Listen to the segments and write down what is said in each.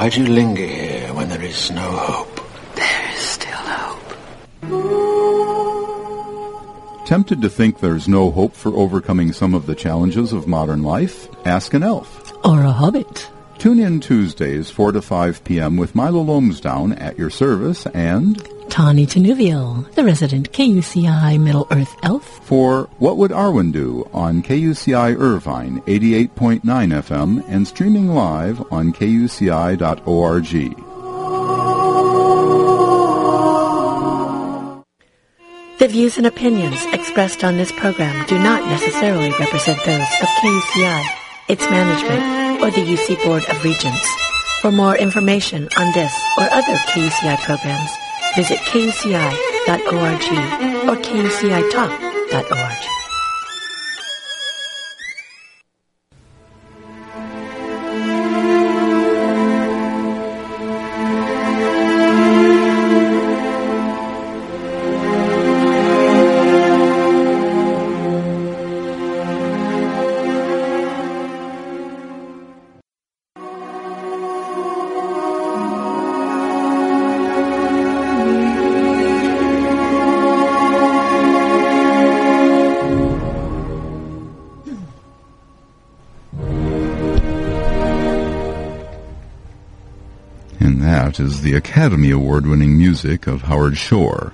Why do you linger here when there is no hope? There is still hope. Tempted to think there's no hope for overcoming some of the challenges of modern life? Ask an elf. Or a hobbit. Tune in Tuesdays, 4 to 5 p.m. with Milo Lomsdown at your service and Tawny Tinuviel, the resident KUCI Middle Earth elf. for What Would Arwen Do on KUCI Irvine 88.9 FM and streaming live on kuci.org. The views and opinions expressed on this program do not necessarily represent those of KUCI, its management, or the UC Board of Regents. For more information on this or other KUCI programs, visit kuci.org or kucitalk.org. is the Academy Award-winning music of Howard Shore.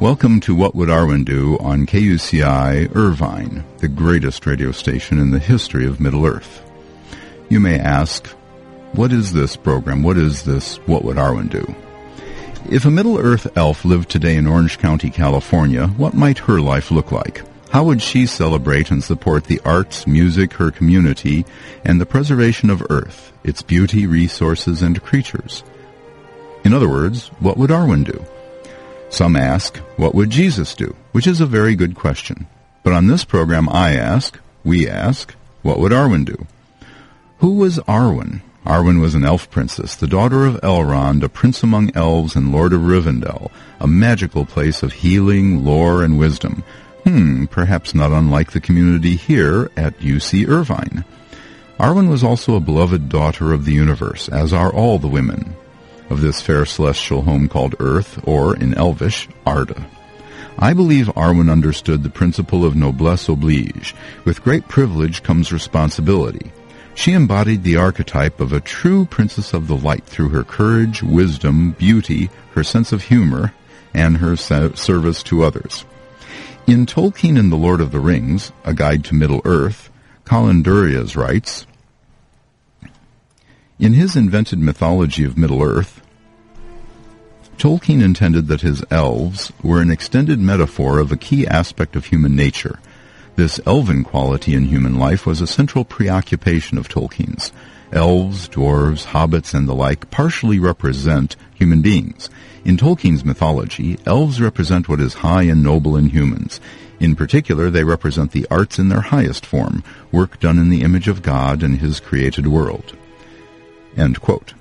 Welcome to What Would Arwen Do on KUCI Irvine, the greatest radio station in the history of Middle Earth. You may ask, what is this program? What is this What Would Arwen Do? If a Middle Earth elf lived today in Orange County, California, what might her life look like? How would she celebrate and support the arts, music, her community, and the preservation of Earth, its beauty, resources, and creatures? In other words, what would Arwen do? Some ask, what would Jesus do? Which is a very good question. But on this program I ask, we ask, what would Arwen do? Who was Arwen? Arwen was an elf princess, the daughter of Elrond, a prince among elves and lord of Rivendell, a magical place of healing, lore, and wisdom. Hmm, perhaps not unlike the community here at UC Irvine. Arwen was also a beloved daughter of the universe, as are all the women of this fair celestial home called Earth, or, in Elvish, Arda. I believe Arwen understood the principle of noblesse oblige. With great privilege comes responsibility. She embodied the archetype of a true princess of the light through her courage, wisdom, beauty, her sense of humor, and her service to others. In Tolkien and the Lord of the Rings, A Guide to Middle-earth, Colin Duriez writes, In his invented mythology of Middle-earth, Tolkien intended that his elves were an extended metaphor of a key aspect of human nature. This elven quality in human life was a central preoccupation of Tolkien's. Elves, dwarves, hobbits, and the like partially represent human beings. In Tolkien's mythology, elves represent what is high and noble in humans. In particular, they represent the arts in their highest form, work done in the image of God and his created world. End quote.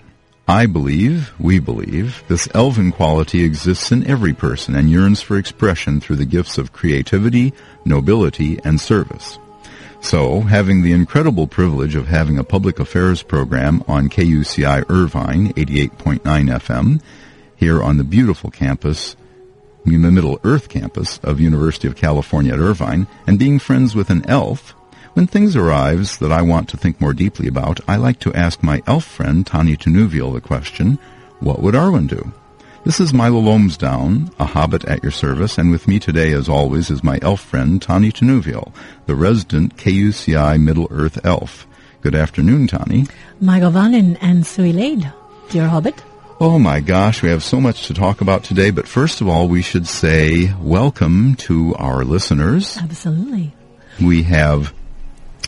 I believe, we believe, this elven quality exists in every person and yearns for expression through the gifts of creativity, nobility, and service. So, having the incredible privilege of having a public affairs program on KUCI Irvine 88.9 FM here on the beautiful campus, the Middle Earth campus of University of California at Irvine, and being friends with an elf, when things arise that I want to think more deeply about, I like to ask my elf friend Tanya Tinuviel the question, what would Arwen do? This is Milo Lomsdown, a hobbit at your service, and with me today, as always, is my elf friend Tani Tinuviel, the resident KUCI Middle Earth elf. Good afternoon, Tani. Mae govannen and Suileid, dear hobbit. Oh my gosh, we have so much to talk about today, but first of all, we should say welcome to our listeners. Absolutely. We have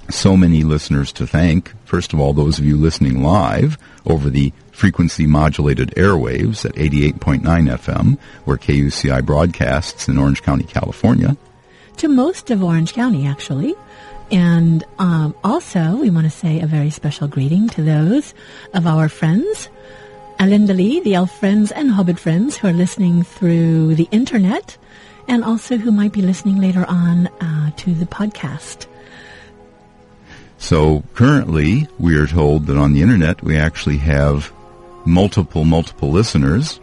so many listeners to thank. First of all, those of you listening live over the frequency modulated airwaves at 88.9 FM, where KUCI broadcasts in Orange County, California. To most of Orange County, actually. And um, also, we want to say a very special greeting to those of our friends, Elendili, the elf friends and hobbit friends who are listening through the internet, and also who might be listening later on uh, to the podcast. So currently, we are told that on the internet we actually have multiple, multiple listeners.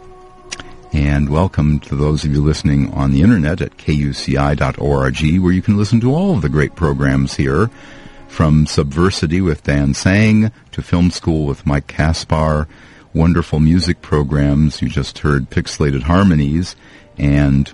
And welcome to those of you listening on the internet at kuci.org, where you can listen to all of the great programs here, from Subversity with Dan Sang to Film School with Mike Kaspar, wonderful music programs. You just heard Pixelated Harmonies, and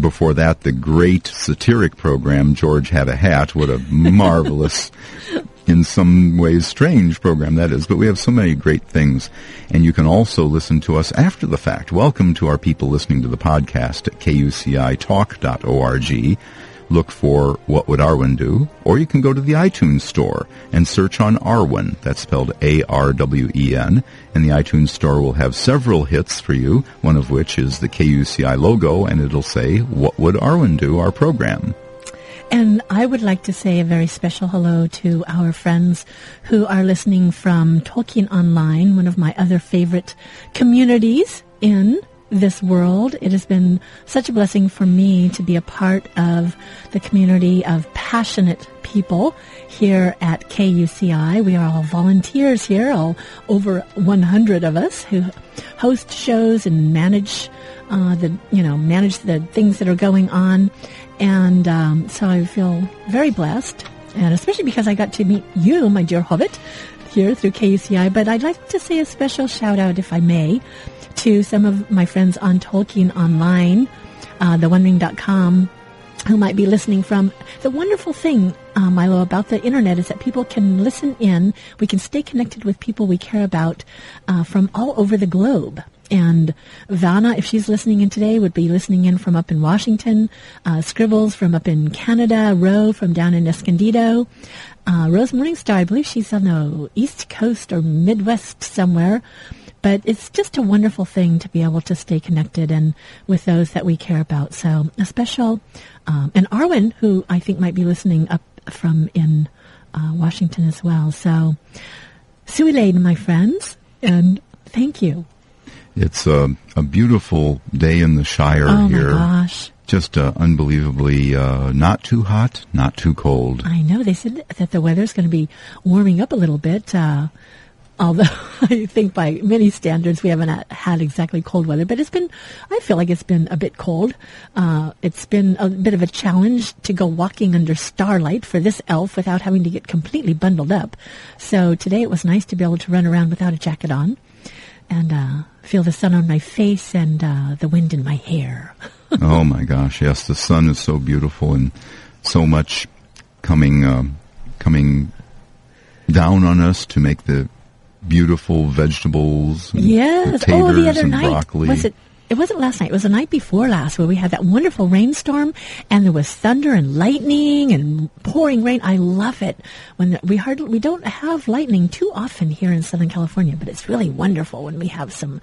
before that, the great satiric program, George Had a Hat. What a marvelous, in some ways strange program that is. But we have so many great things. And you can also listen to us after the fact. Welcome to our people listening to the podcast at kucitalk.org look for What Would Arwen Do? Or you can go to the iTunes store and search on Arwen. That's spelled A-R-W-E-N. And the iTunes store will have several hits for you, one of which is the KUCI logo, and it'll say, What Would Arwen Do? Our program. And I would like to say a very special hello to our friends who are listening from Tolkien Online, one of my other favorite communities in this world. It has been such a blessing for me to be a part of the community of passionate people here at KUCI. We are all volunteers here, all over 100 of us who host shows and manage uh, the, you know, manage the things that are going on. And um, so I feel very blessed, and especially because I got to meet you, my dear Hobbit, here through KUCI. But I'd like to say a special shout out, if I may, to some of my friends on Tolkien Online, uh, theonering.com, who might be listening from. The wonderful thing, uh, Milo, about the internet is that people can listen in. We can stay connected with people we care about uh, from all over the globe. And Vanna, if she's listening in today, would be listening in from up in Washington. Uh, Scribbles from up in Canada. Ro from down in Escondido. Uh, Rose Morningstar, I believe she's on the East Coast or Midwest somewhere. But it's just a wonderful thing to be able to stay connected and with those that we care about. So a special, um, and Arwen, who I think might be listening up from in uh, Washington as well. So, Suilaid, my friends, and thank you. It's a, a beautiful day in the Shire oh here. my gosh. Just uh, unbelievably uh, not too hot, not too cold. I know. They said that the weather's going to be warming up a little bit. Uh, although I think by many standards we haven't had exactly cold weather, but it's been, I feel like it's been a bit cold. Uh, it's been a bit of a challenge to go walking under starlight for this elf without having to get completely bundled up. So today it was nice to be able to run around without a jacket on and uh, feel the sun on my face and uh, the wind in my hair. oh my gosh, yes, the sun is so beautiful and so much coming, uh, coming down on us to make the beautiful vegetables. yes. Oh, the other night broccoli. was it? It wasn't last night. It was the night before last where we had that wonderful rainstorm and there was thunder and lightning and pouring rain. I love it when we hardly we don't have lightning too often here in Southern California, but it's really wonderful when we have some,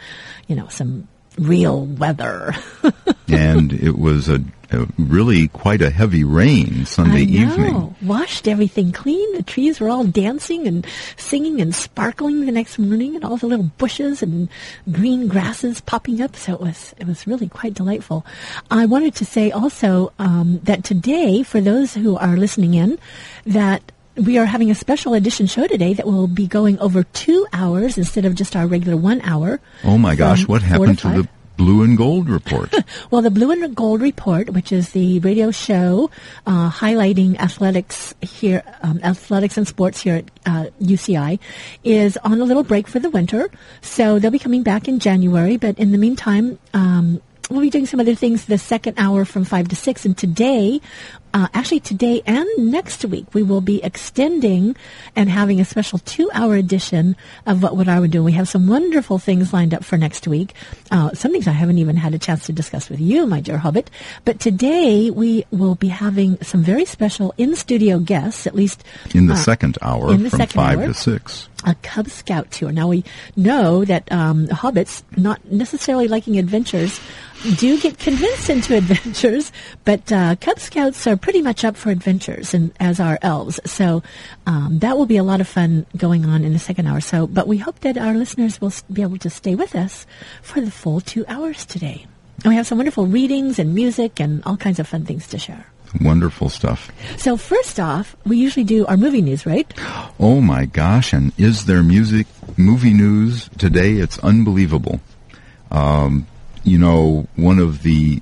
you know, some real weather. and it was a, a, really quite a heavy rain Sunday evening. Washed everything clean. The trees were all dancing and singing and sparkling the next morning, and all the little bushes and green grasses popping up. So it was it was really quite delightful. I wanted to say also um, that today, for those who are listening in, that we are having a special edition show today that will be going over two hours instead of just our regular one hour. Oh my gosh, what happened to, to the Blue and Gold Report? well, the Blue and Gold Report, which is the radio show uh, highlighting athletics here, um, athletics and sports here at uh, UCI, is on a little break for the winter. So they'll be coming back in January. But in the meantime, um, we'll be doing some other things the second hour from 5 to 6. And today, uh, actually today and next week, we will be extending and having a special two-hour edition of What Would Arwen Do. We have some wonderful things lined up for next week. Uh, some things I haven't even had a chance to discuss with you, my dear Hobbit. But today, we will be having some very special in-studio guests, at least... In the uh, second hour in the from second 5 hour. to 6 a Cub Scout tour. Now we know that um, hobbits, not necessarily liking adventures, do get convinced into adventures, but uh, Cub Scouts are pretty much up for adventures, and as are elves. So um, that will be a lot of fun going on in the second hour. So, but we hope that our listeners will be able to stay with us for the full two hours today. And we have some wonderful readings and music and all kinds of fun things to share. Wonderful stuff. So first off, we usually do our movie news, right? Oh my gosh! And is there music movie news today? It's unbelievable. Um, you know, one of the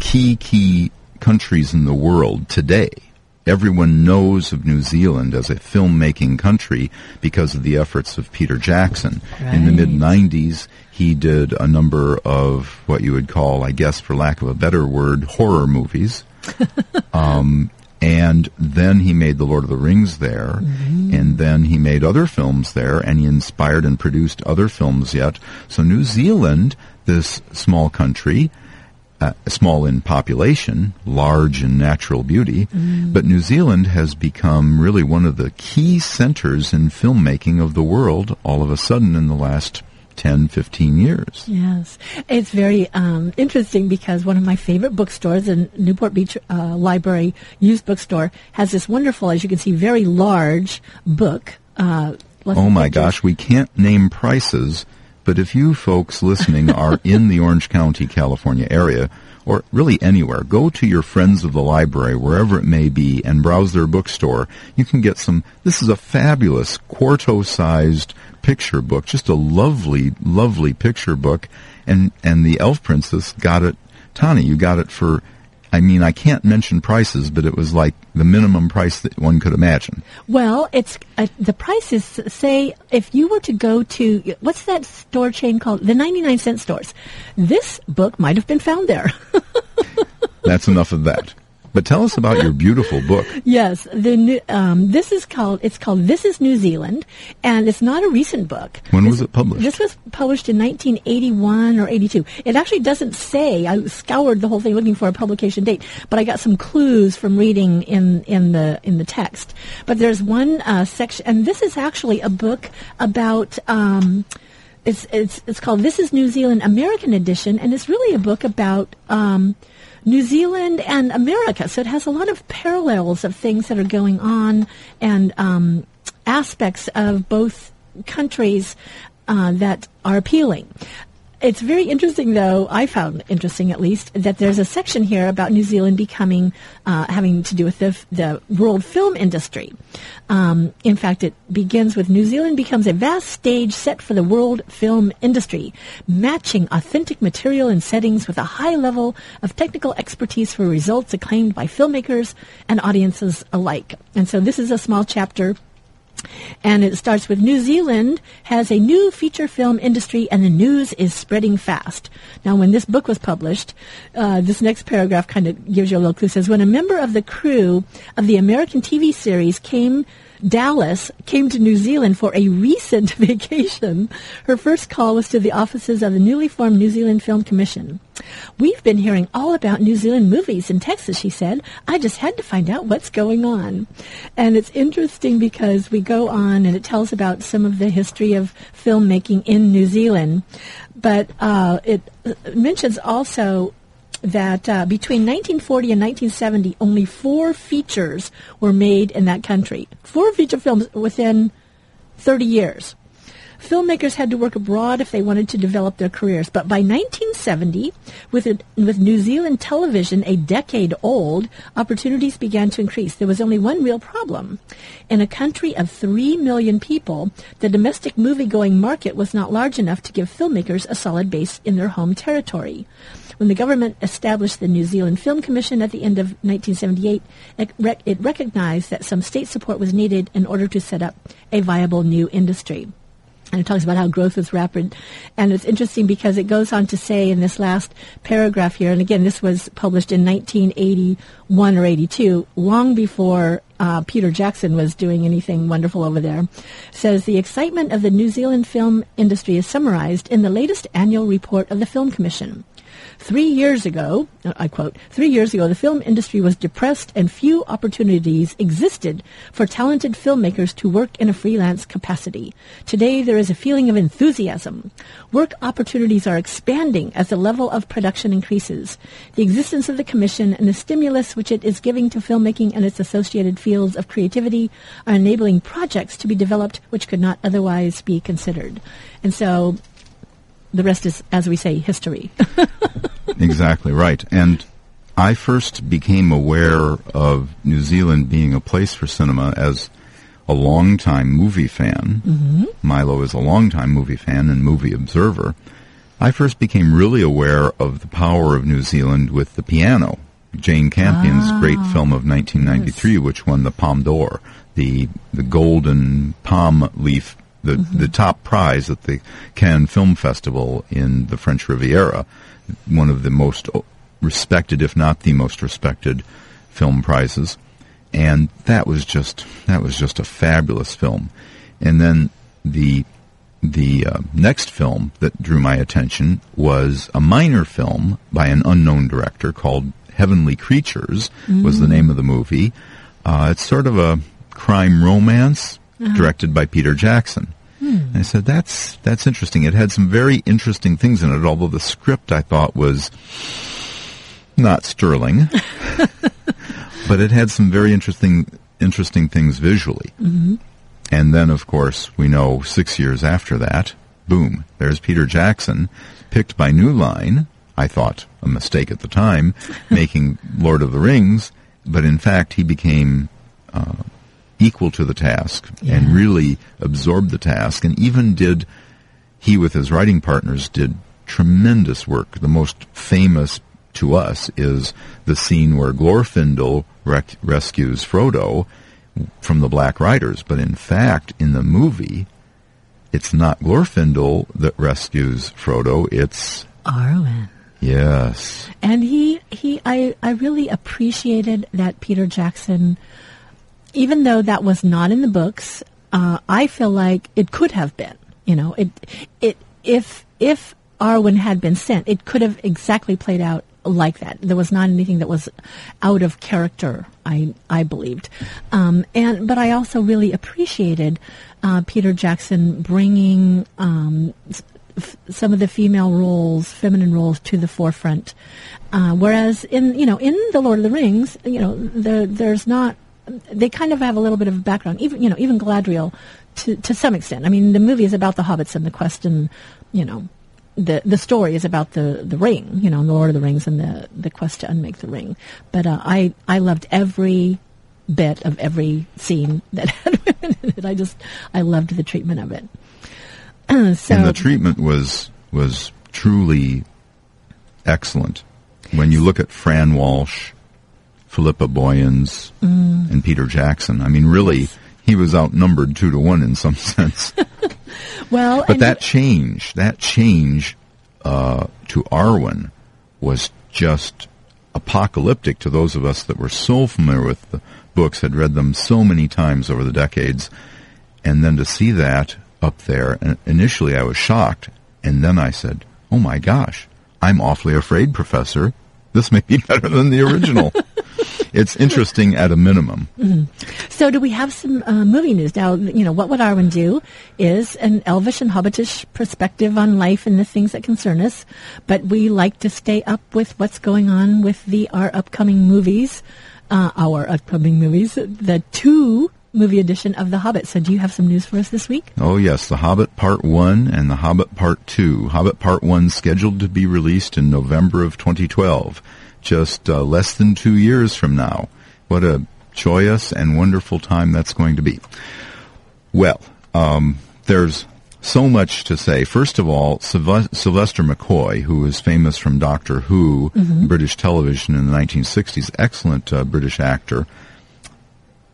key key countries in the world today. Everyone knows of New Zealand as a filmmaking country because of the efforts of Peter Jackson. In the mid 90s, he did a number of what you would call, I guess, for lack of a better word, horror movies. um, and then he made The Lord of the Rings there, and then he made other films there, and he inspired and produced other films yet. So New Zealand, this small country, uh, small in population, large in natural beauty, but New Zealand has become really one of the key centers in filmmaking of the world all of a sudden in the last 10, 15 years. Yes, it's very um, interesting because one of my favorite bookstores, the Newport Beach uh, Library used bookstore, has this wonderful, as you can see, very large book. Uh, Oh my pictures. gosh, we can't name prices, but if you folks listening are in the Orange County, California area, or really anywhere, go to your friends of the library, wherever it may be, and browse their bookstore. You can get some, this is a fabulous quarto-sized picture book, just a lovely, lovely picture book, and, and the Elf Princess got it, Tani, you got it for, I mean, I can't mention prices, but it was like the minimum price that one could imagine. Well, it's uh, the price is say if you were to go to what's that store chain called the 99 cent stores. This book might have been found there. That's enough of that. But tell us about your beautiful book. yes, the new, um, this is called it's called This is New Zealand and it's not a recent book. When This- was it published? This was published in 1981 or 82. It actually doesn't say. I scoured the whole thing looking for a publication date, but I got some clues from reading in in the in the text. But there's one uh, section, and this is actually a book about. Um, it's it's it's called This is New Zealand American Edition, and it's really a book about. Um, New Zealand and America, so it has a lot of parallels of things that are going on and um, aspects of both countries uh, that are appealing. It's very interesting, though, I found interesting at least, that there's a section here about New Zealand becoming, uh, having to do with the, the world film industry. Um, in fact, it begins with New Zealand becomes a vast stage set for the world film industry, matching authentic material and settings with a high level of technical expertise for results acclaimed by filmmakers and audiences alike. And so this is a small chapter and it starts with New Zealand has a new feature film industry and the news is spreading fast. Now, when this book was published, uh, this next paragraph kind of gives you a little clue. It says, when a member of the crew of the American TV series came Dallas came to New Zealand for a recent vacation. Her first call was to the offices of the newly formed New Zealand Film Commission. We've been hearing all about New Zealand movies in Texas, she said. I just had to find out what's going on. And it's interesting because we go on and it tells about some of the history of filmmaking in New Zealand. But uh, it uh, mentions also that uh, between 1940 and 1970, only four features were made in that country. Four feature films within 30 years. Filmmakers had to work abroad if they wanted to develop their careers. But by 1970, with, it, with New Zealand television a decade old, opportunities began to increase. There was only one real problem. In a country of 3 million people, the domestic movie-going market was not large enough to give filmmakers a solid base in their home territory. When the government established the New Zealand Film Commission at the end of 1978, it, rec- it recognized that some state support was needed in order to set up a viable new industry. And it talks about how growth is rapid. And it's interesting because it goes on to say in this last paragraph here, and again, this was published in 1981 or 82, long before uh, Peter Jackson was doing anything wonderful over there, says the excitement of the New Zealand film industry is summarized in the latest annual report of the Film Commission. Three years ago, I quote, three years ago, the film industry was depressed and few opportunities existed for talented filmmakers to work in a freelance capacity. Today, there is a feeling of enthusiasm. Work opportunities are expanding as the level of production increases. The existence of the commission and the stimulus which it is giving to filmmaking and its associated fields of creativity are enabling projects to be developed which could not otherwise be considered. And so the rest is, as we say, history. exactly right. And I first became aware of New Zealand being a place for cinema as a longtime movie fan. Mm-hmm. Milo is a longtime movie fan and movie observer. I first became really aware of the power of New Zealand with the piano. Jane Campion's ah, great film of 1993, yes. which won the Palme d'Or, the the golden palm leaf, the mm-hmm. the top prize at the Cannes Film Festival in the French Riviera, one of the most respected, if not the most respected, film prizes. And that was just that was just a fabulous film. And then the the uh, next film that drew my attention was a minor film by an unknown director called Heavenly Creatures mm. was the name of the movie. Uh, it's sort of a crime romance uh-huh. directed by Peter Jackson. Hmm. And I said, that's, that's interesting. It had some very interesting things in it, although the script I thought was not sterling. but it had some very interesting, interesting things visually. Mm-hmm. And then, of course, we know six years after that, boom, there's Peter Jackson, picked by New Line, I thought a mistake at the time, making Lord of the Rings, but in fact he became uh, equal to the task yeah. and really absorbed the task, and even did he with his writing partners did tremendous work. The most famous to us is the scene where Glorfindel rec- rescues Frodo from the Black Riders, but in fact, in the movie, it's not Glorfindel that rescues Frodo; it's Arwen. Yes. And he, he I, I really appreciated that Peter Jackson, even though that was not in the books, uh, I feel like it could have been. You know, it, it, if, if Arwen had been sent, it could have exactly played out like that. There was not anything that was out of character. I I believed, um, and but I also really appreciated uh, Peter Jackson bringing um, f- some of the female roles, feminine roles, to the forefront. Uh, whereas in you know in the Lord of the Rings, you know there there's not. They kind of have a little bit of background, even you know even Galadriel, to to some extent. I mean, the movie is about the hobbits and the quest and you know the the story is about the the ring, you know, the Lord of the Rings and the the quest to unmake the ring. But uh, I I loved every bit of every scene that had women in it. I just I loved the treatment of it. so, and the treatment was was truly excellent. When you look at Fran Walsh, Philippa Boyens, mm. and Peter Jackson, I mean, really, he was outnumbered two to one in some sense. well, but that change, that change uh, to Arwen was just apocalyptic to those of us that were so familiar with the books, had read them so many times over the decades, and then to see that up there. And initially I was shocked, and then I said, "Oh my gosh, I'm awfully afraid, Professor. This may be better than the original." It's interesting at a minimum. Mm-hmm. So, do we have some uh, movie news now? You know, what would Arwen do is an elvish and hobbitish perspective on life and the things that concern us, but we like to stay up with what's going on with the our upcoming movies. Uh, our upcoming movies, the two movie edition of The Hobbit. So do you have some news for us this week? Oh, yes. The Hobbit Part 1 and The Hobbit Part 2. Hobbit Part 1 scheduled to be released in November of 2012, just uh, less than two years from now. What a joyous and wonderful time that's going to be. Well, um, there's so much to say. First of all, Sylvester McCoy, who is famous from Doctor Who, mm-hmm. British television in the 1960s, excellent uh, British actor,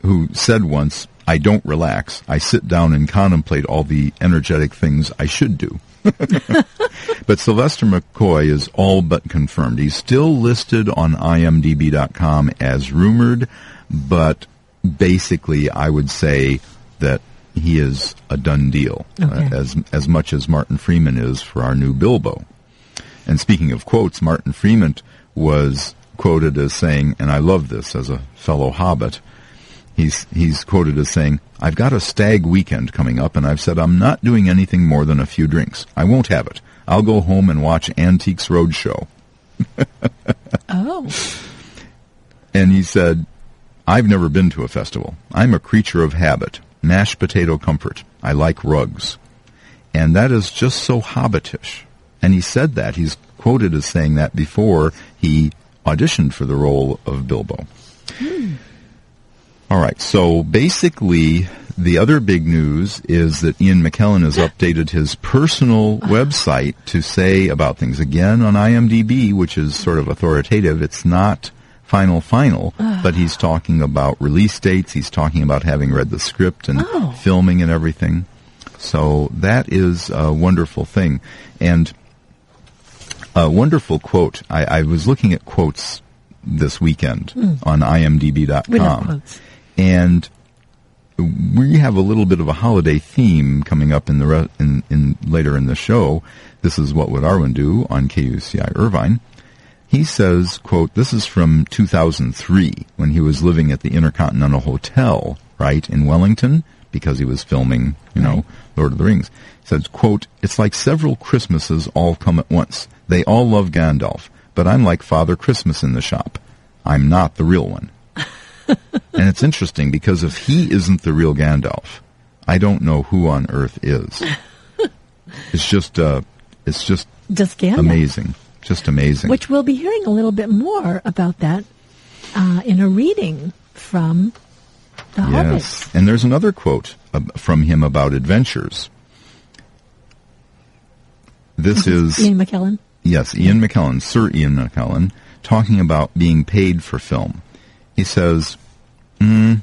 who said once, I don't relax. I sit down and contemplate all the energetic things I should do. but Sylvester McCoy is all but confirmed. He's still listed on imdb.com as rumored, but basically I would say that he is a done deal, uh, okay. uh, as as much as Martin Freeman is for our new Bilbo. And speaking of quotes, Martin Freeman was quoted as saying, and I love this as a fellow Hobbit, He's, he's quoted as saying, I've got a stag weekend coming up, and I've said I'm not doing anything more than a few drinks. I won't have it. I'll go home and watch Antiques Roadshow. oh. And he said, I've never been to a festival. I'm a creature of habit, mashed potato comfort. I like rugs. And that is just so hobbitish. And he said that. He's quoted as saying that before he auditioned for the role of Bilbo. Hmm. All right, so basically, the other big news is that Ian McKellen has updated his personal website to say about things. Again, on IMDb, which is sort of authoritative, it's not final final, but he's talking about release dates. He's talking about having read the script and Oh. filming and everything. So that is a wonderful thing. And a wonderful quote. I, I was looking at quotes this weekend hmm. on imdb.com. We love quotes. And we have a little bit of a holiday theme coming up in the re- in, in later in the show. This is what would Arwen do on KUCI Irvine. He says, "quote This is from 2003 when he was living at the Intercontinental Hotel, right in Wellington, because he was filming, you know, Lord of the Rings." He says, "quote It's like several Christmases all come at once. They all love Gandalf, but I'm like Father Christmas in the shop. I'm not the real one." and it's interesting because if he isn't the real Gandalf, I don't know who on earth is. it's just, uh, it's just Just Gandalf. amazing, just amazing. Which we'll be hearing a little bit more about that uh, in a reading from The Hobbit. yes, and there's another quote uh, from him about adventures. This is Ian McKellen. Yes, Ian McKellen, Sir Ian McKellen, talking about being paid for film. He says, mm,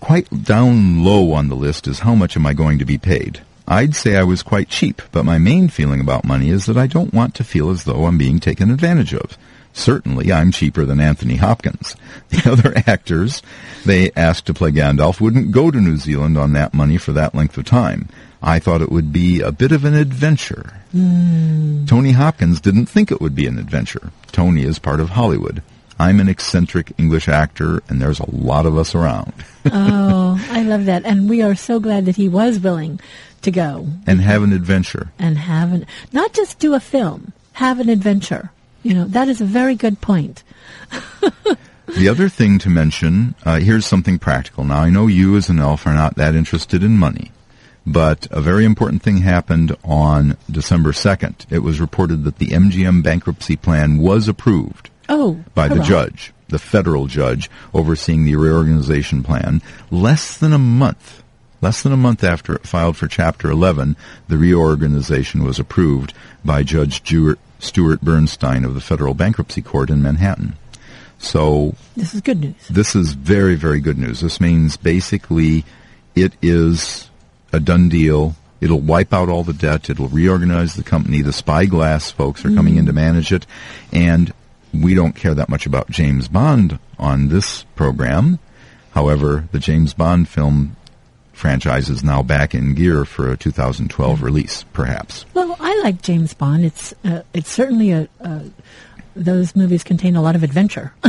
quite down low on the list is how much am I going to be paid? I'd say I was quite cheap, but my main feeling about money is that I don't want to feel as though I'm being taken advantage of. Certainly, I'm cheaper than Anthony Hopkins. The other actors they asked to play Gandalf wouldn't go to New Zealand on that money for that length of time. I thought it would be a bit of an adventure. Tony Hopkins didn't think it would be an adventure. Tony is part of Hollywood. I'm an eccentric English actor, and there's a lot of us around. Oh, I love that. And we are so glad that he was willing to go and have an adventure. and have an, not just do a film, have an adventure. You know, that is a very good point. The other thing to mention, uh, here's something practical. Now, I know you as an elf are not that interested in money, but a very important thing happened on December 2nd. It was reported that the MGM bankruptcy plan was approved. Oh, by the judge, the federal judge overseeing the reorganization plan, less than a month, less than a month after it filed for Chapter 11, the reorganization was approved by Judge Stuart, Stuart Bernstein of the Federal Bankruptcy Court in Manhattan. So This is good news. this is very, very good news. This means basically it is a done deal. It'll wipe out all the debt. It'll reorganize the company. The Spyglass folks are coming in mm. to manage it. And we don't care that much about James Bond on this program. However, the James Bond film franchise is now back in gear for a 2012 release, perhaps. Well, I like James Bond. It's uh, it's certainly a, uh, those movies contain a lot of adventure.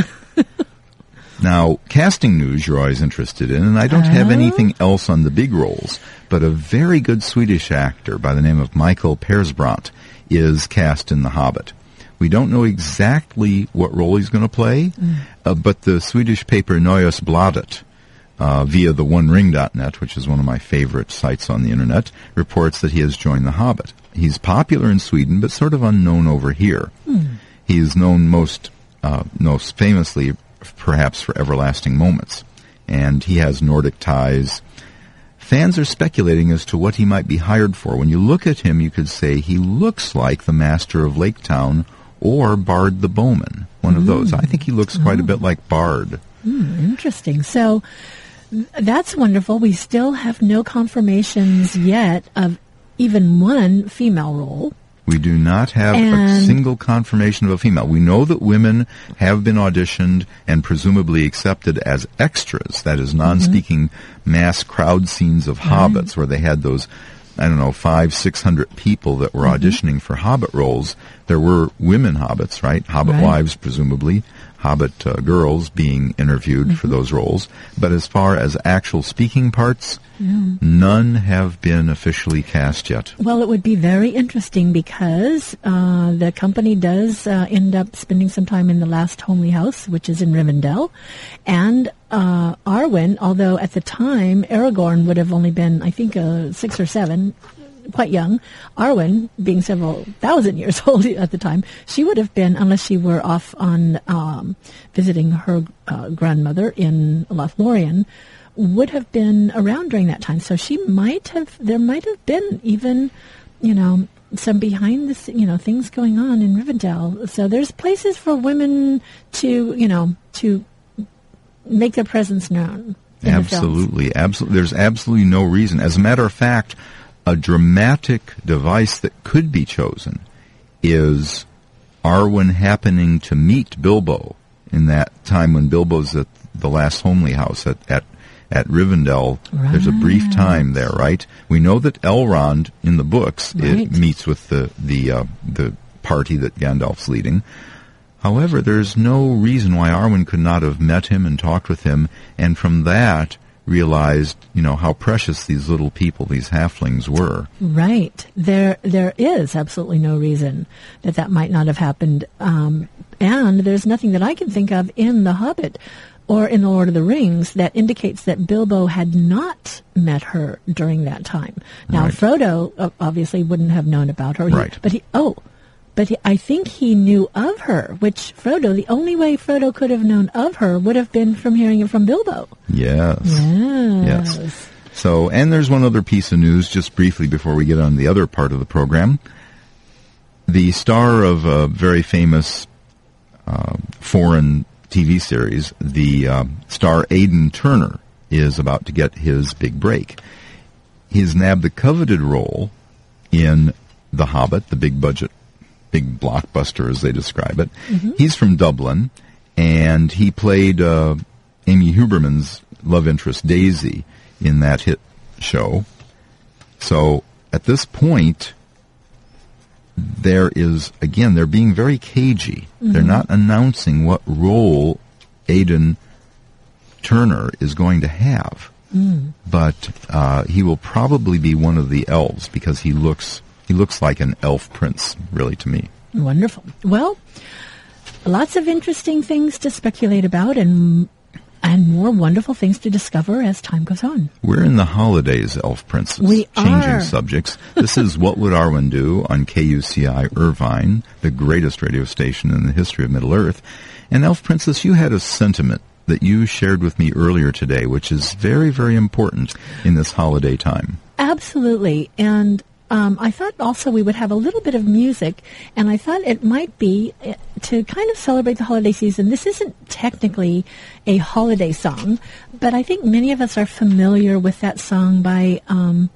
Now, casting news you're always interested in, and I don't have anything else on the big roles, but a very good Swedish actor by the name of Michael Persbrandt is cast in The Hobbit. We don't know exactly what role he's going to play, uh, but the Swedish paper Nöjesbladet, uh, via the OneRing.net, which is one of my favorite sites on the internet, reports that he has joined The Hobbit. He's popular in Sweden, but sort of unknown over here. He is known most uh, most famously, perhaps, for Everlasting Moments, and he has Nordic ties. Fans are speculating as to what he might be hired for. When you look at him, you could say he looks like the Master of Lake Town or Bard the Bowman, one of mm. those. I think he looks quite a oh. bit like Bard. Hmm, interesting. So that's wonderful. We still have no confirmations yet of even one female role. We do not have a single confirmation of a female. We know that women have been auditioned and presumably accepted as extras, that is, non-speaking mm-hmm. mass crowd scenes of mm-hmm. hobbits where they had those, I don't know, five, six hundred people that were mm-hmm. auditioning for hobbit roles. There were women hobbits, right? Hobbit Right. wives, presumably. Hobbit uh, girls being interviewed for those roles. But as far as actual speaking parts, none have been officially cast yet. Well, it would be very interesting because uh, the company does uh, end up spending some time in the last homely house, which is in Rivendell, and uh, Arwen. Although at the time Aragorn would have only been, I think, uh, six or seven, quite young. Arwen, being several thousand years old at the time, she would have been, unless she were off on um, visiting her uh, grandmother in Lothlorien, would have been around during that time. So she might have, there might have been even, you know, some behind the, you know, things going on in Rivendell. So there's places for women to, you know, to make their presence known. Absolutely, absolutely. There's absolutely no reason. As a matter of fact, a dramatic device that could be chosen is Arwen happening to meet Bilbo in that time when Bilbo's at the last homely house at, at at Rivendell. Right. There's a brief time there, right? We know that Elrond in the books right. meets with the the uh, the party that Gandalf's leading. However, there's no reason why Arwen could not have met him and talked with him, and from that realized, you know, how precious these little people, these halflings, were. Right. There, there is absolutely no reason that that might not have happened, um, and there's nothing that I can think of in The Hobbit or in The Lord of the Rings that indicates that Bilbo had not met her during that time. Now, right. Frodo obviously wouldn't have known about her, right. he, but he, oh, but I think he knew of her, which Frodo, the only way Frodo could have known of her would have been from hearing it from Bilbo. Yes. Yes. Yes. So, and there's one other piece of news just briefly before we get on the other part of the program. The star of a very famous uh, foreign TV series, the uh, star Aidan Turner is about to get his big break. He's nabbed the coveted role in The Hobbit, the big budget, big blockbuster as they describe it. Mm-hmm. He's from Dublin, and he played uh, Amy Huberman's love interest Daisy in that hit show. So at this point, there is again they're being very cagey. Mm-hmm. They're not announcing what role Aidan Turner is going to have, mm. but uh, he will probably be one of the elves because he looks he looks like an elf prince, really, to me. Wonderful. Well, lots of interesting things to speculate about, and and more wonderful things to discover as time goes on. We're in the holidays, Elf Princess. We Changing are. subjects. This is What Would Arwen Do on KUCI Irvine, the greatest radio station in the history of Middle Earth. And Elf Princess, you had a sentiment that you shared with me earlier today, which is very, very important in this holiday time. Absolutely. And um, I thought also we would have a little bit of music, and I thought it might be uh, to kind of celebrate the holiday season. This isn't technically a holiday song, but I think many of us are familiar with that song by um,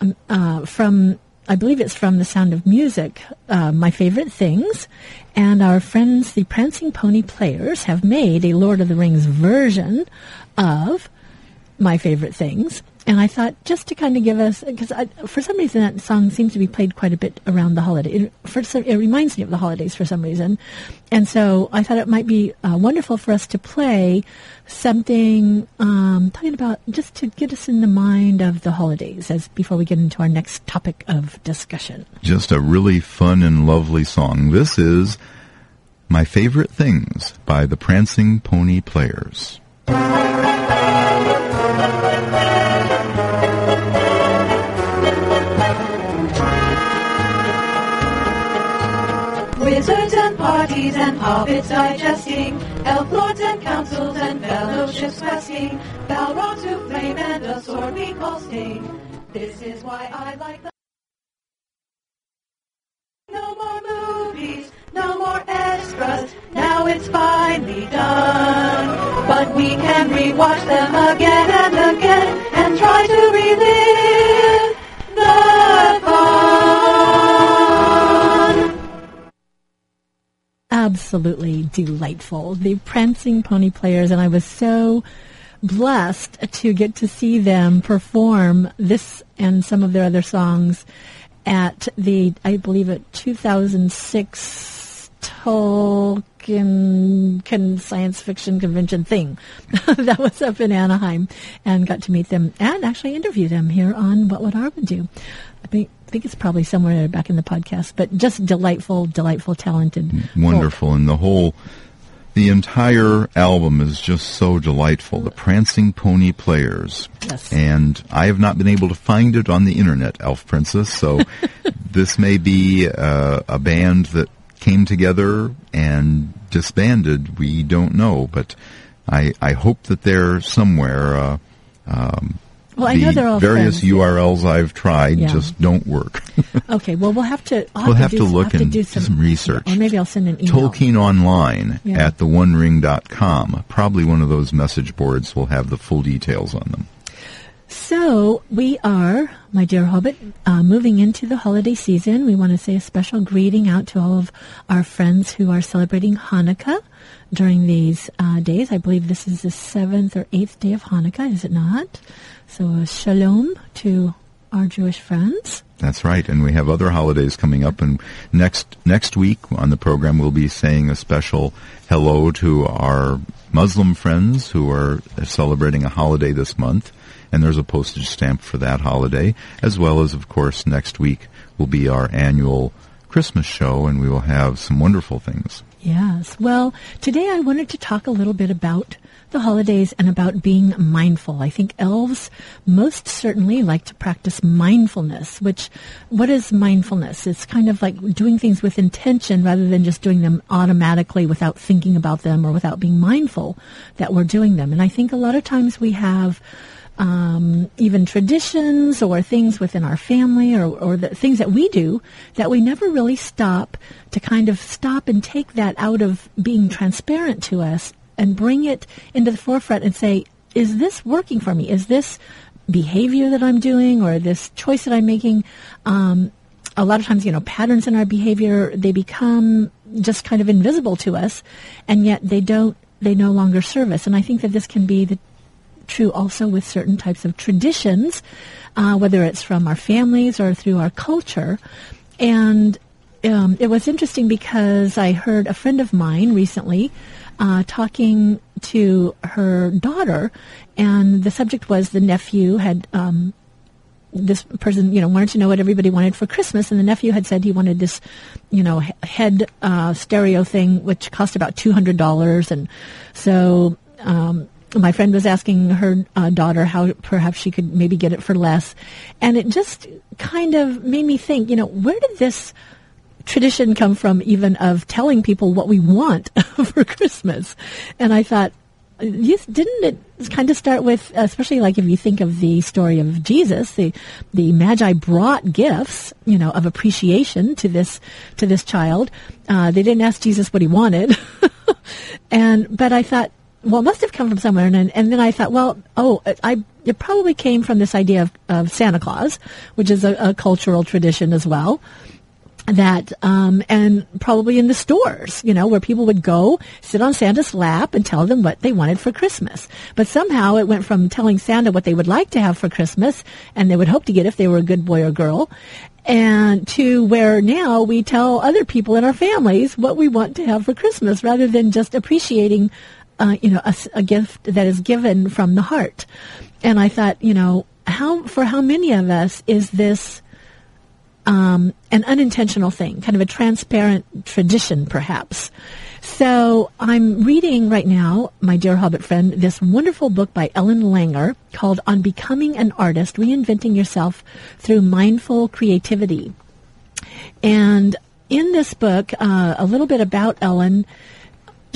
um, uh, from. I believe it's from The Sound of Music, uh, My Favorite Things, and our friends, the Prancing Pony Players, have made a Lord of the Rings version of My Favorite Things. And I thought just to kind of give us, because for some reason that song seems to be played quite a bit around the holiday. It, for some, it reminds me of the holidays for some reason, and so I thought it might be uh, wonderful for us to play something um, talking about just to get us in the mind of the holidays as before we get into our next topic of discussion. Just a really fun and lovely song. This is my favorite things by the Prancing Pony Players. Parties and hobbits digesting, elf lords and councils and fellowships questing, Balrog to flame and a sword we call sting. This is why I like the no more movies, no more extras, now it's finally done. But we can rewatch them again and again and try to relive Absolutely delightful. The Prancing Pony Players, and I was so blessed to get to see them perform this and some of their other songs at the, I believe, at 2006 Tolkien con- science fiction convention thing that was up in Anaheim, and got to meet them and actually interview them here on What Would Arwen Do. I think, I think it's probably somewhere back in the podcast, but just delightful, delightful, talented. Wonderful, folk. and the whole The entire album is just so delightful. The Prancing Pony Players. Yes. And I have not been able to find it on the internet, Elf Princess, so this may be uh, a band that came together and disbanded. We don't know, but I, I hope that they're somewhere. Uh, um, Well, I know they're all various friends. URLs I've tried Yeah. just don't work. Okay, well, we'll have to. I'll We'll have do, to look have and do do some research. Or maybe I'll send an email. Tolkien Online Yeah. at theonering.com. Probably one of those message boards will have the full details on them. So we are, my dear Hobbit, uh, moving into the holiday season. We want to say a special greeting out to all of our friends who are celebrating Hanukkah during these uh, days. I believe this is the seventh or eighth day of Hanukkah, is it not? So shalom to our Jewish friends. That's right, and we have other holidays coming up. And next next week on the program, we'll be saying a special hello to our Muslim friends who are celebrating a holiday this month. And there's a postage stamp for that holiday, as well as, of course, next week will be our annual Christmas show, and we will have some wonderful things. Yes. Well, today I wanted to talk a little bit about the holidays and about being mindful. I think elves most certainly like to practice mindfulness, which, what is mindfulness? It's kind of like doing things with intention rather than just doing them automatically without thinking about them or without being mindful that we're doing them. And I think a lot of times we have um, even traditions or things within our family or, or the things that we do that we never really stop to kind of stop and take that out of being transparent to us and bring it into the forefront and say, is this working for me? Is this behavior that I'm doing or this choice that I'm making? Um, a lot of times, you know, patterns in our behavior, they become just kind of invisible to us and yet they don't, they no longer serve us. And I think that this can be the true also with certain types of traditions, uh, whether it's from our families or through our culture. And um, it was interesting because I heard a friend of mine recently uh, talking to her daughter, and the subject was the nephew had. Um, this person, you know, wanted to know what everybody wanted for Christmas, and the nephew had said he wanted this, you know, head uh, stereo thing, which cost about two hundred dollars, and so um, my friend was asking her uh, daughter how perhaps she could maybe get it for less, and it just kind of made me think, you know, where did this tradition come from, even of telling people what we want for Christmas? And I thought, yes, didn't it kind of start with, especially like if you think of the story of Jesus, the the Magi brought gifts, you know, of appreciation to this to this child. Uh, they didn't ask Jesus what he wanted, and but I thought, well, it must have come from somewhere. And and then I thought, well, oh, I it probably came from this idea of, of Santa Claus, which is a, a cultural tradition as well that um, and probably in the stores, you know, where people would go sit on Santa's lap and tell them what they wanted for Christmas. But somehow it went from telling Santa what they would like to have for Christmas and they would hope to get if they were a good boy or girl. And to where now we tell other people in our families what we want to have for Christmas rather than just appreciating, uh, you know, a gift that is given from the heart. And I thought, you know, how, for how many of us is this, um, an unintentional thing, kind of a transparent tradition, perhaps. So I'm reading right now, my dear Hobbit friend, this wonderful book by Ellen Langer called On Becoming an Artist, Reinventing Yourself Through Mindful Creativity. And in this book, uh, a little bit about Ellen,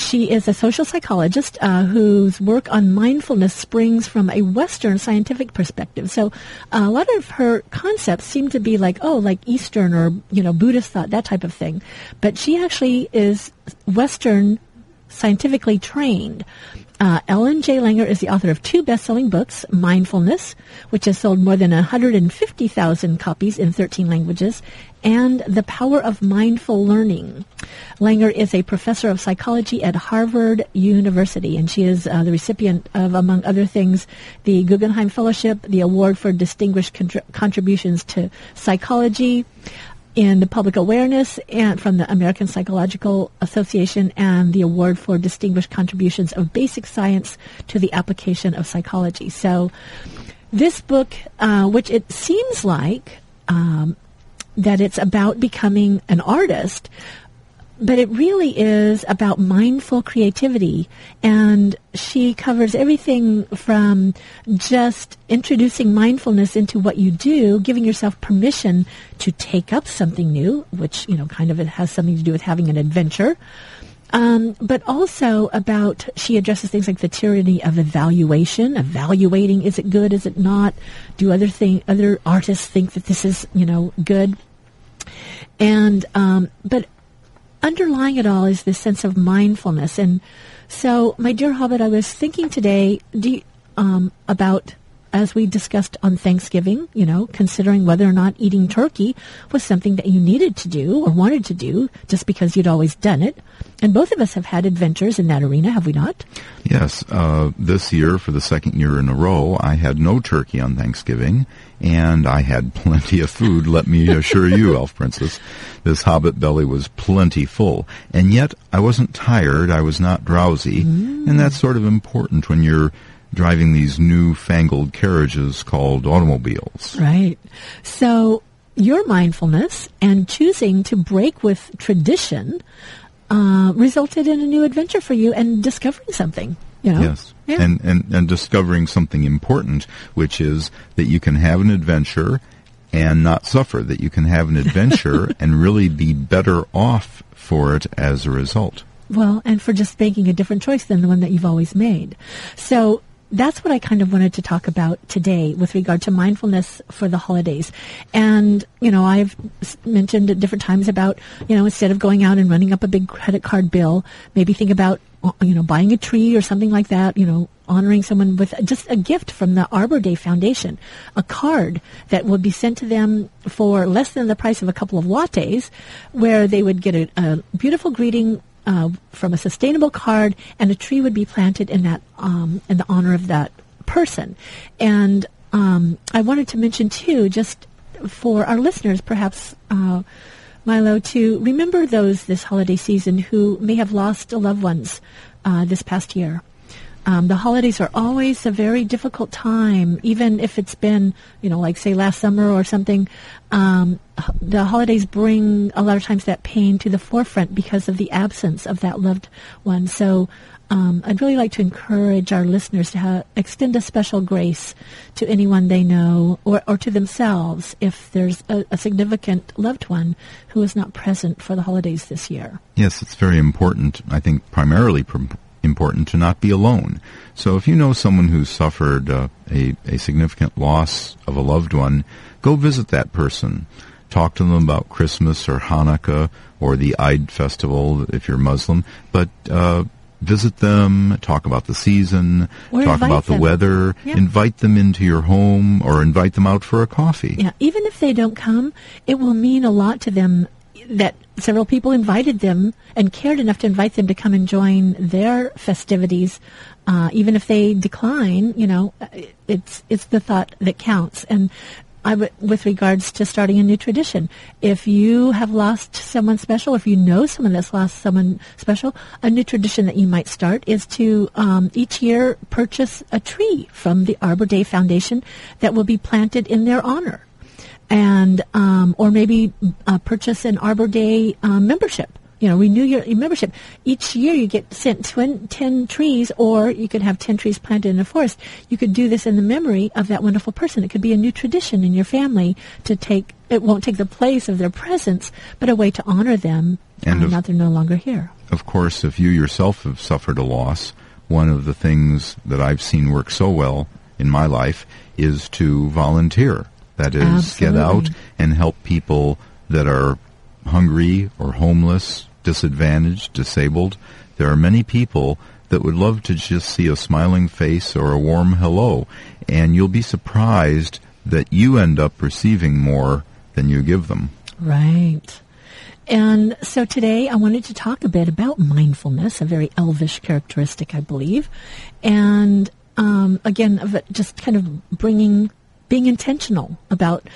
she is a social psychologist uh, whose work on mindfulness springs from a Western scientific perspective. So uh, a lot of her concepts seem to be like, oh, like Eastern or you know Buddhist thought, that type of thing. But she actually is Western scientifically trained. Uh, Ellen J. Langer is the author of two best-selling books, Mindfulness, which has sold more than 150,000 copies in 13 languages, and The Power of Mindful Learning. Langer is a professor of psychology at Harvard University, and she is uh, the recipient of, among other things, the Guggenheim Fellowship, the Award for Distinguished Contr- Contributions to Psychology, in the public awareness and from the American Psychological Association and the award for distinguished contributions of basic science to the application of psychology. So this book, uh, which it seems like um, that it's about becoming an artist, but it really is about mindful creativity. And she covers everything from just introducing mindfulness into what you do, giving yourself permission to take up something new, which, you know, kind of has something to do with having an adventure. Um, but also about she addresses things like the tyranny of evaluation, evaluating is it good, is it not? Do other thing other artists think that this is you know good? And um, but underlying it all is this sense of mindfulness. And so, my dear Hobbit, I was thinking today you, um, about, as we discussed on Thanksgiving, you know, considering whether or not eating turkey was something that you needed to do or wanted to do just because you'd always done it. And both of us have had adventures in that arena, have we not? Yes. Uh, this year, for the second year in a row, I had no turkey on Thanksgiving, and I had plenty of food, let me assure you, Elf Princess. This hobbit belly was plenty full. And yet, I wasn't tired, I was not drowsy, mm. and that's sort of important when you're driving these new-fangled carriages called automobiles. Right. So, your mindfulness and choosing to break with tradition uh, resulted in a new adventure for you and discovering something. You know? Yes. Yeah. And, and, and discovering something important, which is that you can have an adventure and not suffer, that you can have an adventure and really be better off for it as a result. Well, and for just making a different choice than the one that you've always made. So that's what I kind of wanted to talk about today with regard to mindfulness for the holidays. And, you know, I've mentioned at different times about, you know, instead of going out and running up a big credit card bill, maybe think about, uh, you know, buying a tree or something like that, you know, honoring someone with just a gift from the Arbor Day Foundation, a card that would be sent to them for less than the price of a couple of lattes, where they would get a, a beautiful greeting uh, from a sustainable card, and a tree would be planted in that um, in the honor of that person. And um, I wanted to mention too, just for our listeners, perhaps. Uh, Milo, to remember those this holiday season who may have lost loved ones uh, this past year. Um, the holidays are always a very difficult time, even if it's been, you know, like say last summer or something. Um, the holidays bring a lot of times that pain to the forefront because of the absence of that loved one. So um, I'd really like to encourage our listeners to extend a special grace to anyone they know or, or to themselves if there's a, a, significant loved one who is not present for the holidays this year. Yes, it's very important. I think primarily pr- important to not be alone. So if you know someone who's suffered uh, a, a significant loss of a loved one, go visit that person. Talk to them about Christmas or Hanukkah or the Eid festival if you're Muslim, but uh, visit them, talk about the season, or talk about them. the weather, yeah. invite them into your home or invite them out for a coffee. Yeah, even if they don't come, it will mean a lot to them that several people invited them and cared enough to invite them to come and join their festivities, uh, even if they decline. You know, it's it's the thought that counts. And I with regards to starting a new tradition, if you have lost someone special, if you know someone that's lost someone special, a new tradition that you might start is to um, each year purchase a tree from the Arbor Day Foundation that will be planted in their honor and um, or maybe uh, purchase an Arbor Day um, membership. You know, renew your, your, membership. Each year you get sent twin, 10 trees, or you could have 10 trees planted in a forest. You could do this in the memory of that wonderful person. It could be a new tradition in your family to take, it won't take the place of their presence, but a way to honor them and uh, now they're no longer here. Of course, if you yourself have suffered a loss, one of the things that I've seen work so well in my life is to volunteer. That is, Absolutely. get out and help people that are hungry or homeless, disadvantaged, disabled. There are many people that would love to just see a smiling face or a warm hello, and you'll be surprised that you end up receiving more than you give them. Right. And so today I wanted to talk a bit about mindfulness, a very elvish characteristic, I believe. And um, again, of just kind of bringing being intentional about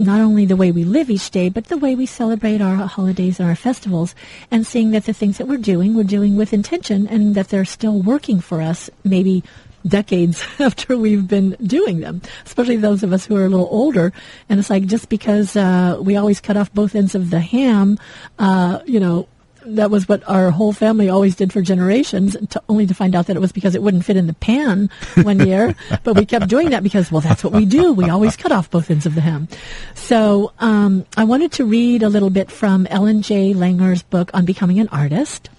not only the way we live each day, but the way we celebrate our holidays and our festivals, and seeing that the things that we're doing, we're doing with intention, and that they're still working for us, maybe decades after we've been doing them, especially those of us who are a little older. And it's like just because uh, we always cut off both ends of the ham, uh, you know, that was what our whole family always did for generations, to, only to find out that it was because it wouldn't fit in the pan one year. but we kept doing that because, well, that's what we do. We always cut off both ends of the ham. So um, I wanted to read a little bit from Ellen J. Langer's book on becoming an artist.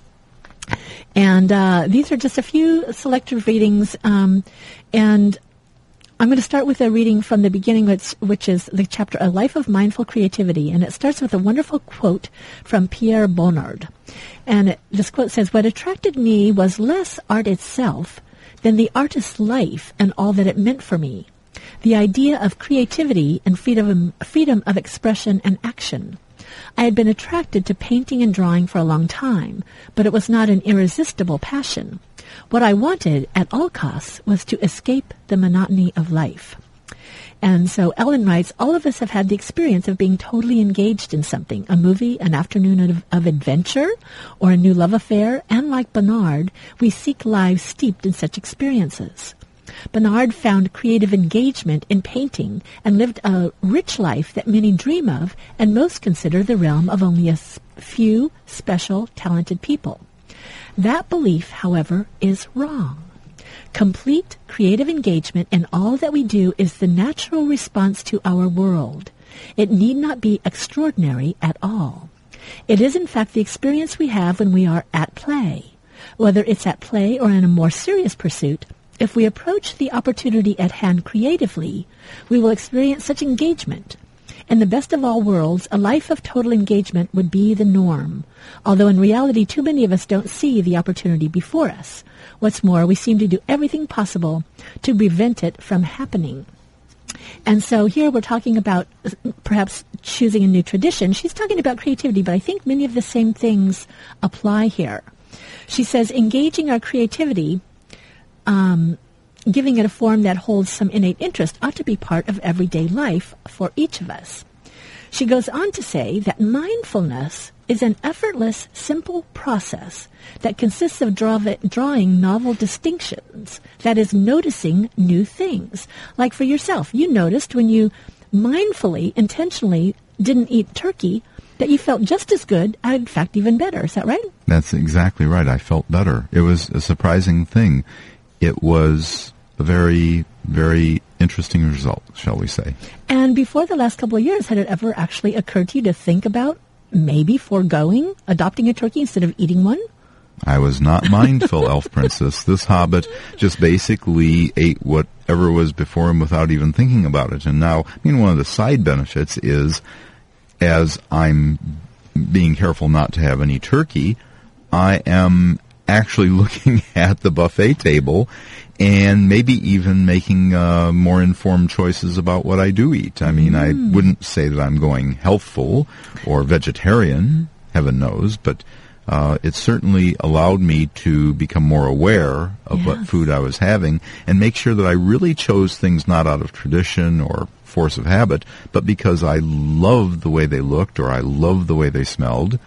And uh, these are just a few selected readings. Um, and I'm going to start with a reading from the beginning, which, which is the chapter A Life of Mindful Creativity. And it starts with a wonderful quote from Pierre Bonnard. And it, this quote says, What attracted me was less art itself than the artist's life and all that it meant for me. The idea of creativity and freedom, freedom of expression and action. I had been attracted to painting and drawing for a long time, but it was not an irresistible passion. What I wanted at all costs was to escape the monotony of life. And so Ellen writes, all of us have had the experience of being totally engaged in something, a movie, an afternoon of, of, adventure, or a new love affair, and like Bonnard, we seek lives steeped in such experiences. Bonnard found creative engagement in painting and lived a rich life that many dream of and most consider the realm of only a few special, talented people. That belief, however, is wrong. Complete creative engagement in all that we do is the natural response to our world. It need not be extraordinary at all. It is in fact the experience we have when we are at play. Whether it's at play or in a more serious pursuit, if we approach the opportunity at hand creatively, we will experience such engagement in the best of all worlds, a life of total engagement would be the norm, although in reality too many of us don't see the opportunity before us. What's more, we seem to do everything possible to prevent it from happening. And so here we're talking about perhaps choosing a new tradition. She's talking about creativity, but I think many of the same things apply here. She says engaging our creativity um, giving it a form that holds some innate interest ought to be part of everyday life for each of us. She goes on to say that mindfulness is an effortless, simple process that consists of draw- drawing novel distinctions, that is, noticing new things. Like for yourself, you noticed when you mindfully, intentionally didn't eat turkey that you felt just as good, in fact, even better. Is that right? That's exactly right. I felt better. It was a surprising thing it was a very, very interesting result, shall we say. And before the last couple of years, had it ever actually occurred to you to think about maybe foregoing adopting a turkey instead of eating one? I was not mindful, Elf Princess. This hobbit just basically ate whatever was before him without even thinking about it. And now, I mean, one of the side benefits is as I'm being careful not to have any turkey, I am actually looking at the buffet table and maybe even making uh, more informed choices about what I do eat. I mean, mm. I wouldn't say that I'm going healthful or vegetarian, heaven knows, but uh, it certainly allowed me to become more aware of yes. what food I was having and make sure that I really chose things not out of tradition or force of habit, but because I loved the way they looked or I loved the way they smelled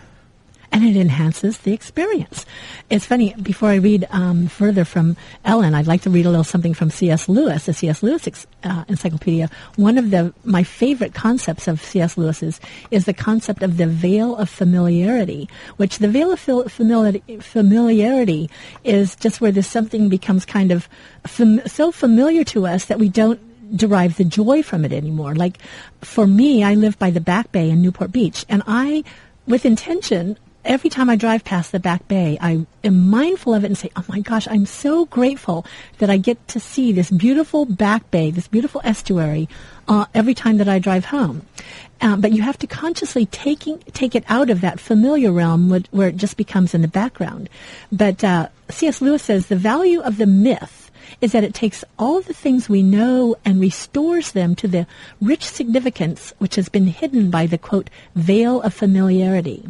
and it enhances the experience. It's funny, before I read um, further from Ellen, I'd like to read a little something from C.S. Lewis, the C.S. Lewis ex- uh, encyclopedia. One of the my favorite concepts of C.S. Lewis's is the concept of the veil of familiarity, which the veil of familiarity, familiarity is just where this something becomes kind of fam- so familiar to us that we don't derive the joy from it anymore. Like for me, I live by the Back Bay in Newport Beach, and I, with intention, every time I drive past the back bay, I am mindful of it and say, oh my gosh, I'm so grateful that I get to see this beautiful back bay, this beautiful estuary, uh, every time that I drive home. Um, but you have to consciously taking, take it out of that familiar realm where it just becomes in the background. But uh, C.S. Lewis says the value of the myth is that it takes all the things we know and restores them to the rich significance which has been hidden by the, quote, veil of familiarity.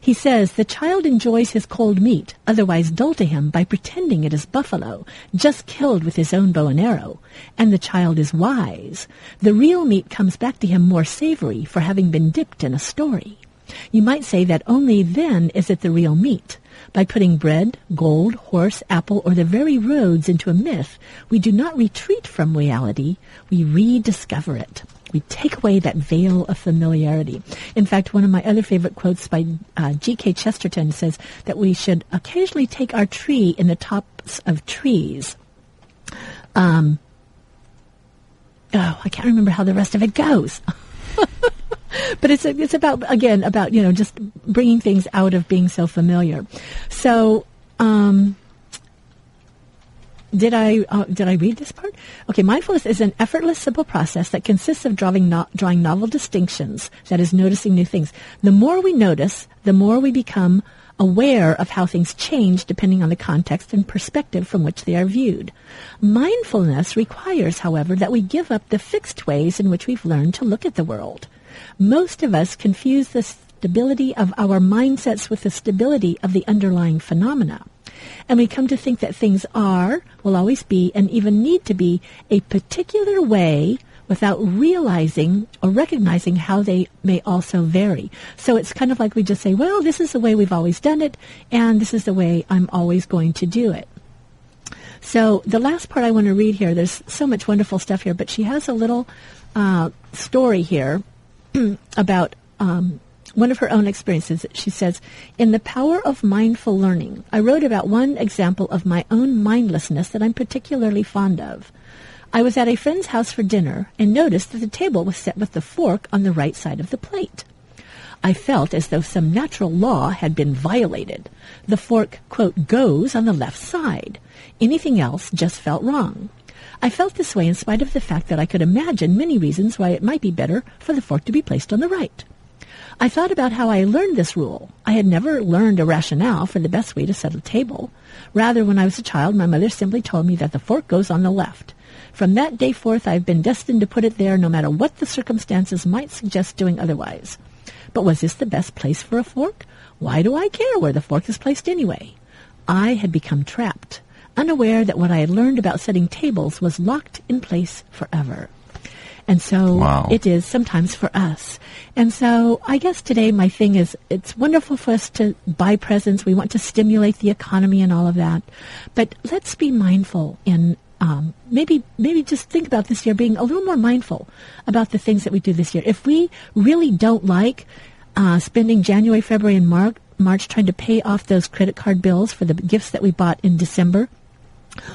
He says the child enjoys his cold meat, otherwise dull to him, by pretending it is buffalo, just killed with his own bow and arrow. And the child is wise. The real meat comes back to him more savory for having been dipped in a story. You might say that only then is it the real meat. By putting bread, gold, horse, apple, or the very roads into a myth, we do not retreat from reality, we rediscover it. We take away that veil of familiarity. In fact, one of my other favorite quotes by uh, G.K. Chesterton says that we should occasionally take our tree in the tops of trees. Um, oh, I can't remember how the rest of it goes. but it's it's about again about you know just bringing things out of being so familiar. So um, did I uh, did I read this part? Okay, mindfulness is an effortless, simple process that consists of drawing no- drawing novel distinctions. That is, noticing new things. The more we notice, the more we become aware of how things change depending on the context and perspective from which they are viewed. Mindfulness requires, however, that we give up the fixed ways in which we've learned to look at the world. Most of us confuse the stability of our mindsets with the stability of the underlying phenomena. And we come to think that things are, will always be, and even need to be a particular way without realizing or recognizing how they may also vary. So it's kind of like we just say, well, this is the way we've always done it, and this is the way I'm always going to do it. So the last part I want to read here, there's so much wonderful stuff here, but she has a little uh, story here about um, one of her own experiences. She says, In The Power of Mindful Learning, I wrote about one example of my own mindlessness that I'm particularly fond of. I was at a friend's house for dinner and noticed that the table was set with the fork on the right side of the plate. I felt as though some natural law had been violated. The fork, quote, goes on the left side. Anything else just felt wrong. I felt this way in spite of the fact that I could imagine many reasons why it might be better for the fork to be placed on the right. I thought about how I learned this rule. I had never learned a rationale for the best way to set a table. Rather, when I was a child, my mother simply told me that the fork goes on the left. From that day forth, I have been destined to put it there no matter what the circumstances might suggest doing otherwise. But was this the best place for a fork? Why do I care where the fork is placed anyway? I had become trapped, unaware that what I had learned about setting tables was locked in place forever. And so Wow. it is sometimes for us. And so I guess today my thing is it's wonderful for us to buy presents. We want to stimulate the economy and all of that. But let's be mindful in um, maybe maybe just think about this year being a little more mindful about the things that we do this year. If we really don't like uh, spending January, February, and Mar- March trying to pay off those credit card bills for the gifts that we bought in December,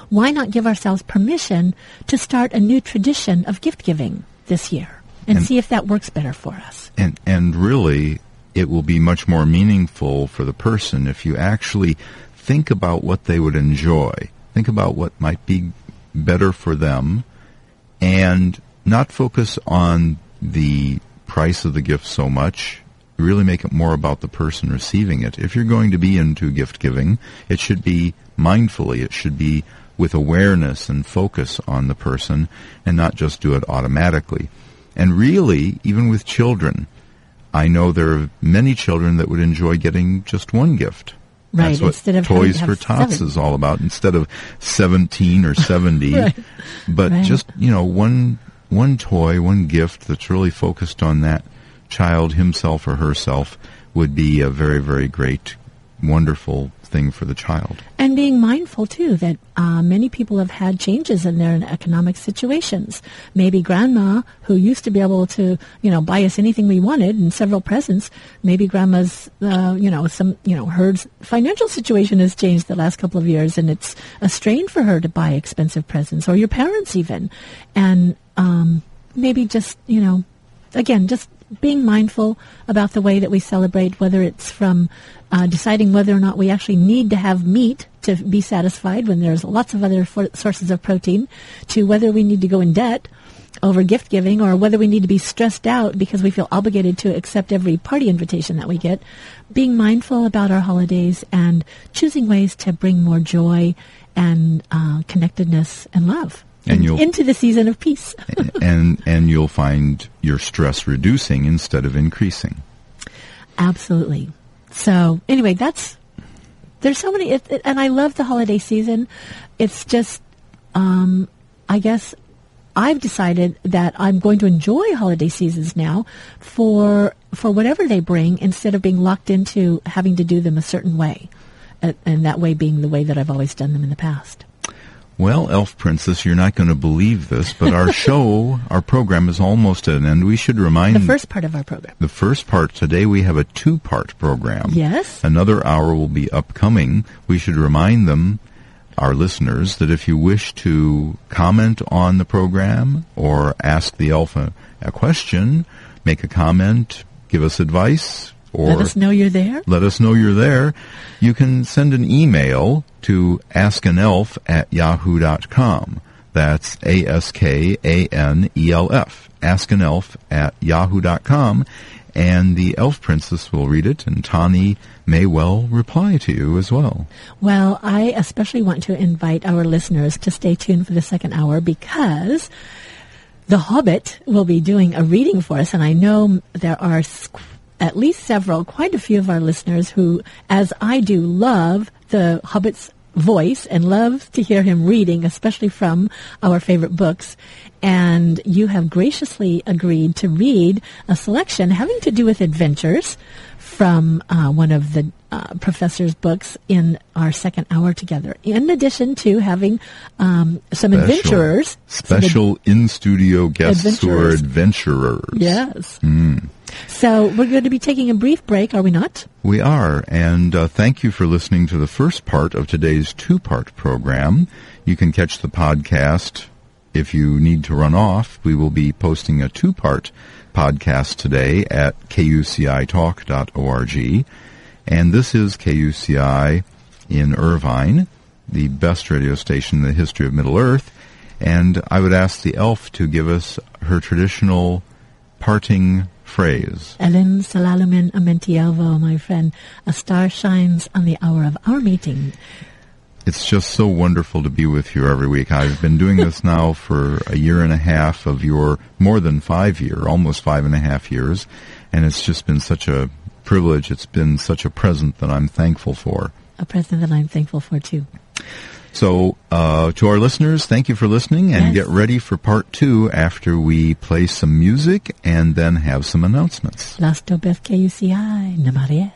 why not give ourselves permission to start a new tradition of gift giving this year and, And- see if that works better for us? And and really, it will be much more meaningful for the person if you actually think about what they would enjoy. Think about what might be better for them, and not focus on the price of the gift so much. Really make it more about the person receiving it. If you're going to be into gift giving, it should be mindfully. It should be with awareness and focus on the person and not just do it automatically. And really, even with children, I know there are many children that would enjoy getting just one gift. Right, That's what instead of Toys for Tots seven. is all about. Instead of 17 or 70, Right. but Right. just, you know, one, one toy, one gift that's really focused on that child himself or herself would be a very, very great, wonderful thing for the child. And being mindful too that uh, many people have had changes in their economic situations. Maybe grandma, who used to be able to, you know, buy us anything we wanted and several presents, maybe grandma's, uh, you know, some, you know, her financial situation has changed the last couple of years, and it's a strain for her to buy expensive presents, or your parents even, and um, maybe just, you know, again, just being mindful about the way that we celebrate, whether it's from uh, deciding whether or not we actually need to have meat to be satisfied when there's lots of other for- sources of protein, to whether we need to go in debt over gift giving or whether we need to be stressed out because we feel obligated to accept every party invitation that we get. Being mindful about our holidays and choosing ways to bring more joy and uh, connectedness and love And you'll- into the season of peace. and, and you'll find your stress reducing instead of increasing. Absolutely. So anyway, that's there's so many, it, it- and I love the holiday season. It's just, um, I guess I've decided that I'm going to enjoy holiday seasons now for for whatever they bring, instead of being locked into having to do them a certain way, and, and that way being the way that I've always done them in the past. Well, Elf Princess, you're not going to believe this, but our show, our program is almost at an end. We should remind The first part of our program. the first part today. We have a two-part program. Yes. Another hour will be upcoming. We should remind them, our listeners, that if you wish to comment on the program or ask the elf a, a question, make a comment, give us advice, or Let us know you're there. let us know you're there. You can send an email to askanelf at yahoo.com. That's A-S-K-A-N-E-L-F. Askanelf at yahoo.com. And the elf princess will read it, and Tani may well reply to you as well. Well, I especially want to invite our listeners to stay tuned for the second hour because The Hobbit will be doing a reading for us, and I know there are at least several, quite a few of our listeners who, as I do, love the Hobbit's voice and love to hear him reading, especially from our favorite books. And you have graciously agreed to read a selection having to do with adventures from uh, one of the uh, professor's books in our second hour together. In addition to having um, some Special- adventurers, some ad- Special in studio guests who are Adventurers. Yes. So we're going to be taking a brief break, are we not? We are, and uh, thank you for listening to the first part of today's two-part program. You can catch the podcast if you need to run off. We will be posting a two-part podcast today at kucitalk.org, and this is KUCI in Irvine, the best radio station in the history of Middle Earth. And I would ask the elf to give us her traditional parting phrase. Elen síla lúmenn' omentielvo, my friend. A star shines on the hour of our meeting. It's just so wonderful to be with you every week. I've been doing this now for a year and a half of your more than five year, almost five and a half years, and it's just been such a privilege. It's been such a present that I'm thankful for. A present that I'm thankful for too. So, uh, to our listeners, thank you for listening, and Yes. get ready for part two after we play some music and then have some announcements. Las KUCI, Namarie.